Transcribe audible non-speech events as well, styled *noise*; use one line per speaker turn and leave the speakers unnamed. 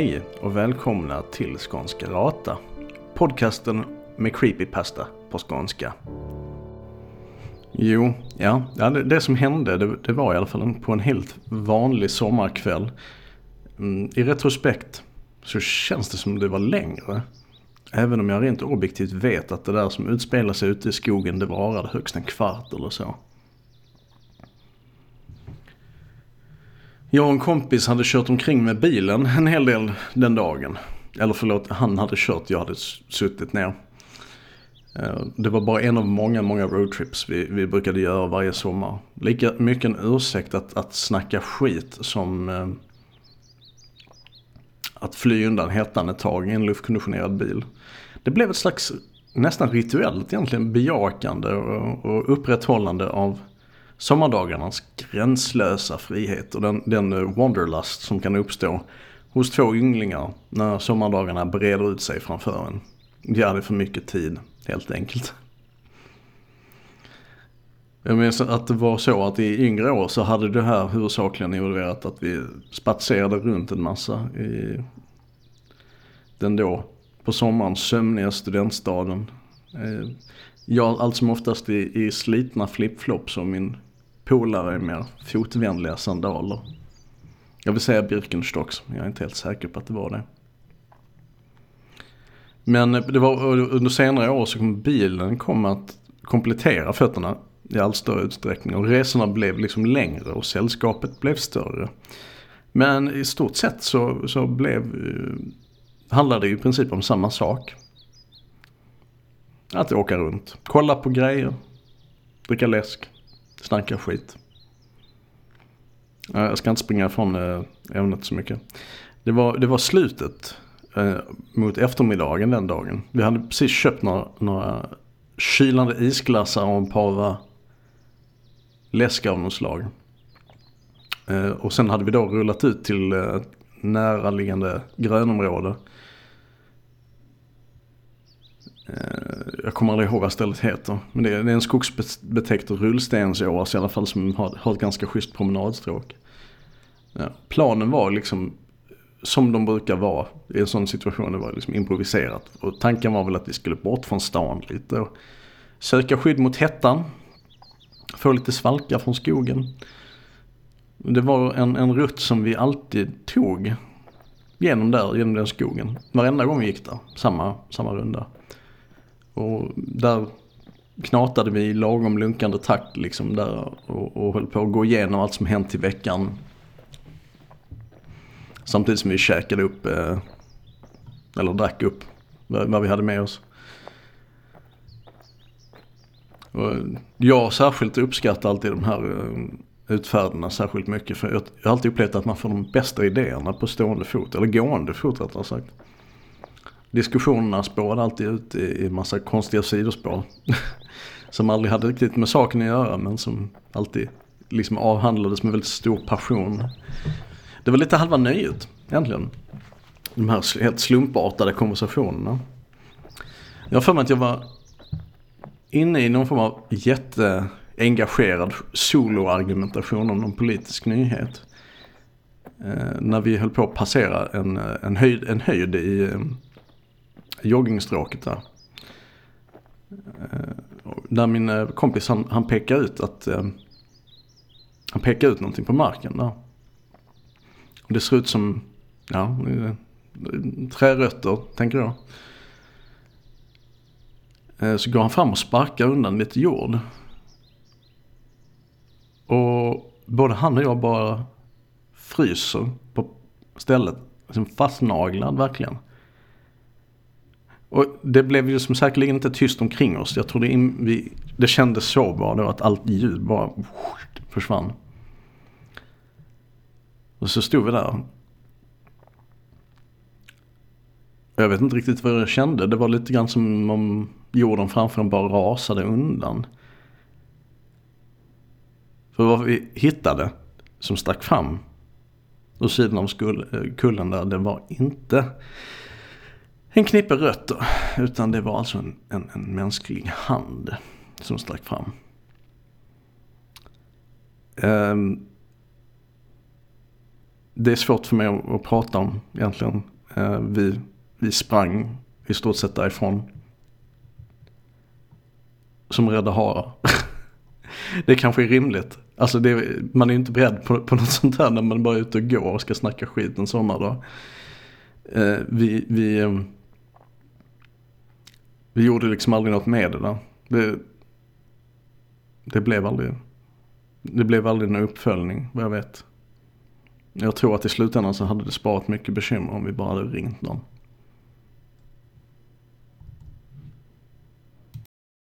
Hej och välkomna till Skånska Rata. Podcasten med creepypasta på skånska. Jo, ja, det, det som hände det, det, var i alla fall på en helt vanlig sommarkväll. Mm, I retrospekt så känns det som det var längre. Även om jag rent objektivt vet att det där som utspelar sig ute i skogen det varade högst en kvart eller så. Jag och en kompis hade kört omkring med bilen en hel del den dagen. Eller förlåt, han hade kört, jag hade suttit ner. Eh, det var bara en av många, många roadtrips vi, vi brukade göra varje sommar. Lika mycket en ursäkt att, att snacka skit som eh, att fly undan hettan ett tag i en luftkonditionerad bil. Det blev ett slags nästan rituellt egentligen bejakande och, och upprätthållande av sommardagarnas gränslösa frihet och den, den eh, wanderlust som kan uppstå hos två ynglingar när sommardagarna breder ut sig framför en. De hade för mycket tid, helt enkelt. Jag minns att det var så att i yngre år så hade det här huvudsakligen involverat att vi spatserade runt en massa i den då på sommaren sömniga studentstaden. Eh, Jag allt som oftast i, i slitna flipflops och min polare i mer fotvänliga sandaler. Jag vill säga Birkenstocks, men jag är inte helt säker på att det var det. Men det var under senare år så kom bilen kom att komplettera fötterna i allt större utsträckning och resorna blev liksom längre och sällskapet blev större. Men i stort sett så, så blev, eh, handlade det i princip om samma sak. Att åka runt, kolla på grejer, dricka läsk, snacka skit. Jag ska inte springa ifrån eh, ämnet så mycket. Det var, det var slutet eh, mot eftermiddagen den dagen. Vi hade precis köpt några, några kylande isglassar och en par eh, läsk av något slag. Eh, och sen hade vi då rullat ut till eh, näraliggande grönområde. Eh, jag kommer aldrig ihåg vad stället heter. Men det är, det är en skogsbetäckt rullstensås i alla fall som har, har ett ganska schysst promenadstråk. Ja, planen var liksom som de brukar vara i en sån situation. Det var liksom improviserat. Och tanken var väl att vi skulle bort från stan lite. Och söka skydd mot hettan. Få lite svalka från skogen. Det var en, en rutt som vi alltid tog genom där, genom den skogen. Varenda gång vi gick där. Samma, samma runda. Och där knatade vi i lagom lunkande takt liksom där och, och höll på att gå igenom allt som hänt i veckan. Samtidigt som vi käkade upp, eh, eller drack upp vad vi hade med oss. Och jag särskilt uppskattar alltid de här eh, utfärderna särskilt mycket. För jag har alltid upplevt att man får de bästa idéerna på stående fot, eller gående fot rättare sagt diskussionerna spårade alltid ut i, i massa konstiga sidospår. *laughs* som aldrig hade riktigt med saken att göra men som alltid liksom avhandlades med väldigt stor passion. Det var lite halva nöjet egentligen. De här helt slumpartade konversationerna. Jag har för mig att jag var inne i någon form av jätteengagerad soloargumentation om någon politisk nyhet. Eh, när vi höll på att passera en, en, höjd, en höjd i joggingstråket där. Eh, där min eh, kompis han, han pekar ut att eh, han pekar ut någonting på marken där. Och det ser ut som, ja, trärötter tänker jag. Så går han fram och sparkar undan lite jord. Och både han och jag bara fryser på stället. Liksom fastnaglad verkligen. Och det blev ju som säkerligen inte tyst omkring oss. Jag tror det, in, vi, det kändes så bara då att allt ljud bara försvann. Och så stod vi där. Jag vet inte riktigt vad jag kände. Det var lite grann som om jorden framför en bara rasade undan. För vad vi hittade som stack fram ur sidan av kullen där, det var inte en knippe rötter. Utan det var alltså en, en, en mänsklig hand som stack fram. Um, det är svårt för mig att, att prata om egentligen. Uh, vi, vi sprang i stort sett därifrån. Som rädda harar. *laughs* det kanske är rimligt. Alltså det, man är ju inte beredd på, på något sånt här när man bara är ute och går och ska snacka skit en sommardag. Uh, ehm, vi, vi, um, vi gjorde liksom aldrig något med det där. Det, det blev aldrig, det blev aldrig någon uppföljning vad jag vet. Jag tror att i slutändan så hade det sparat mycket bekymmer om vi bara hade ringt någon.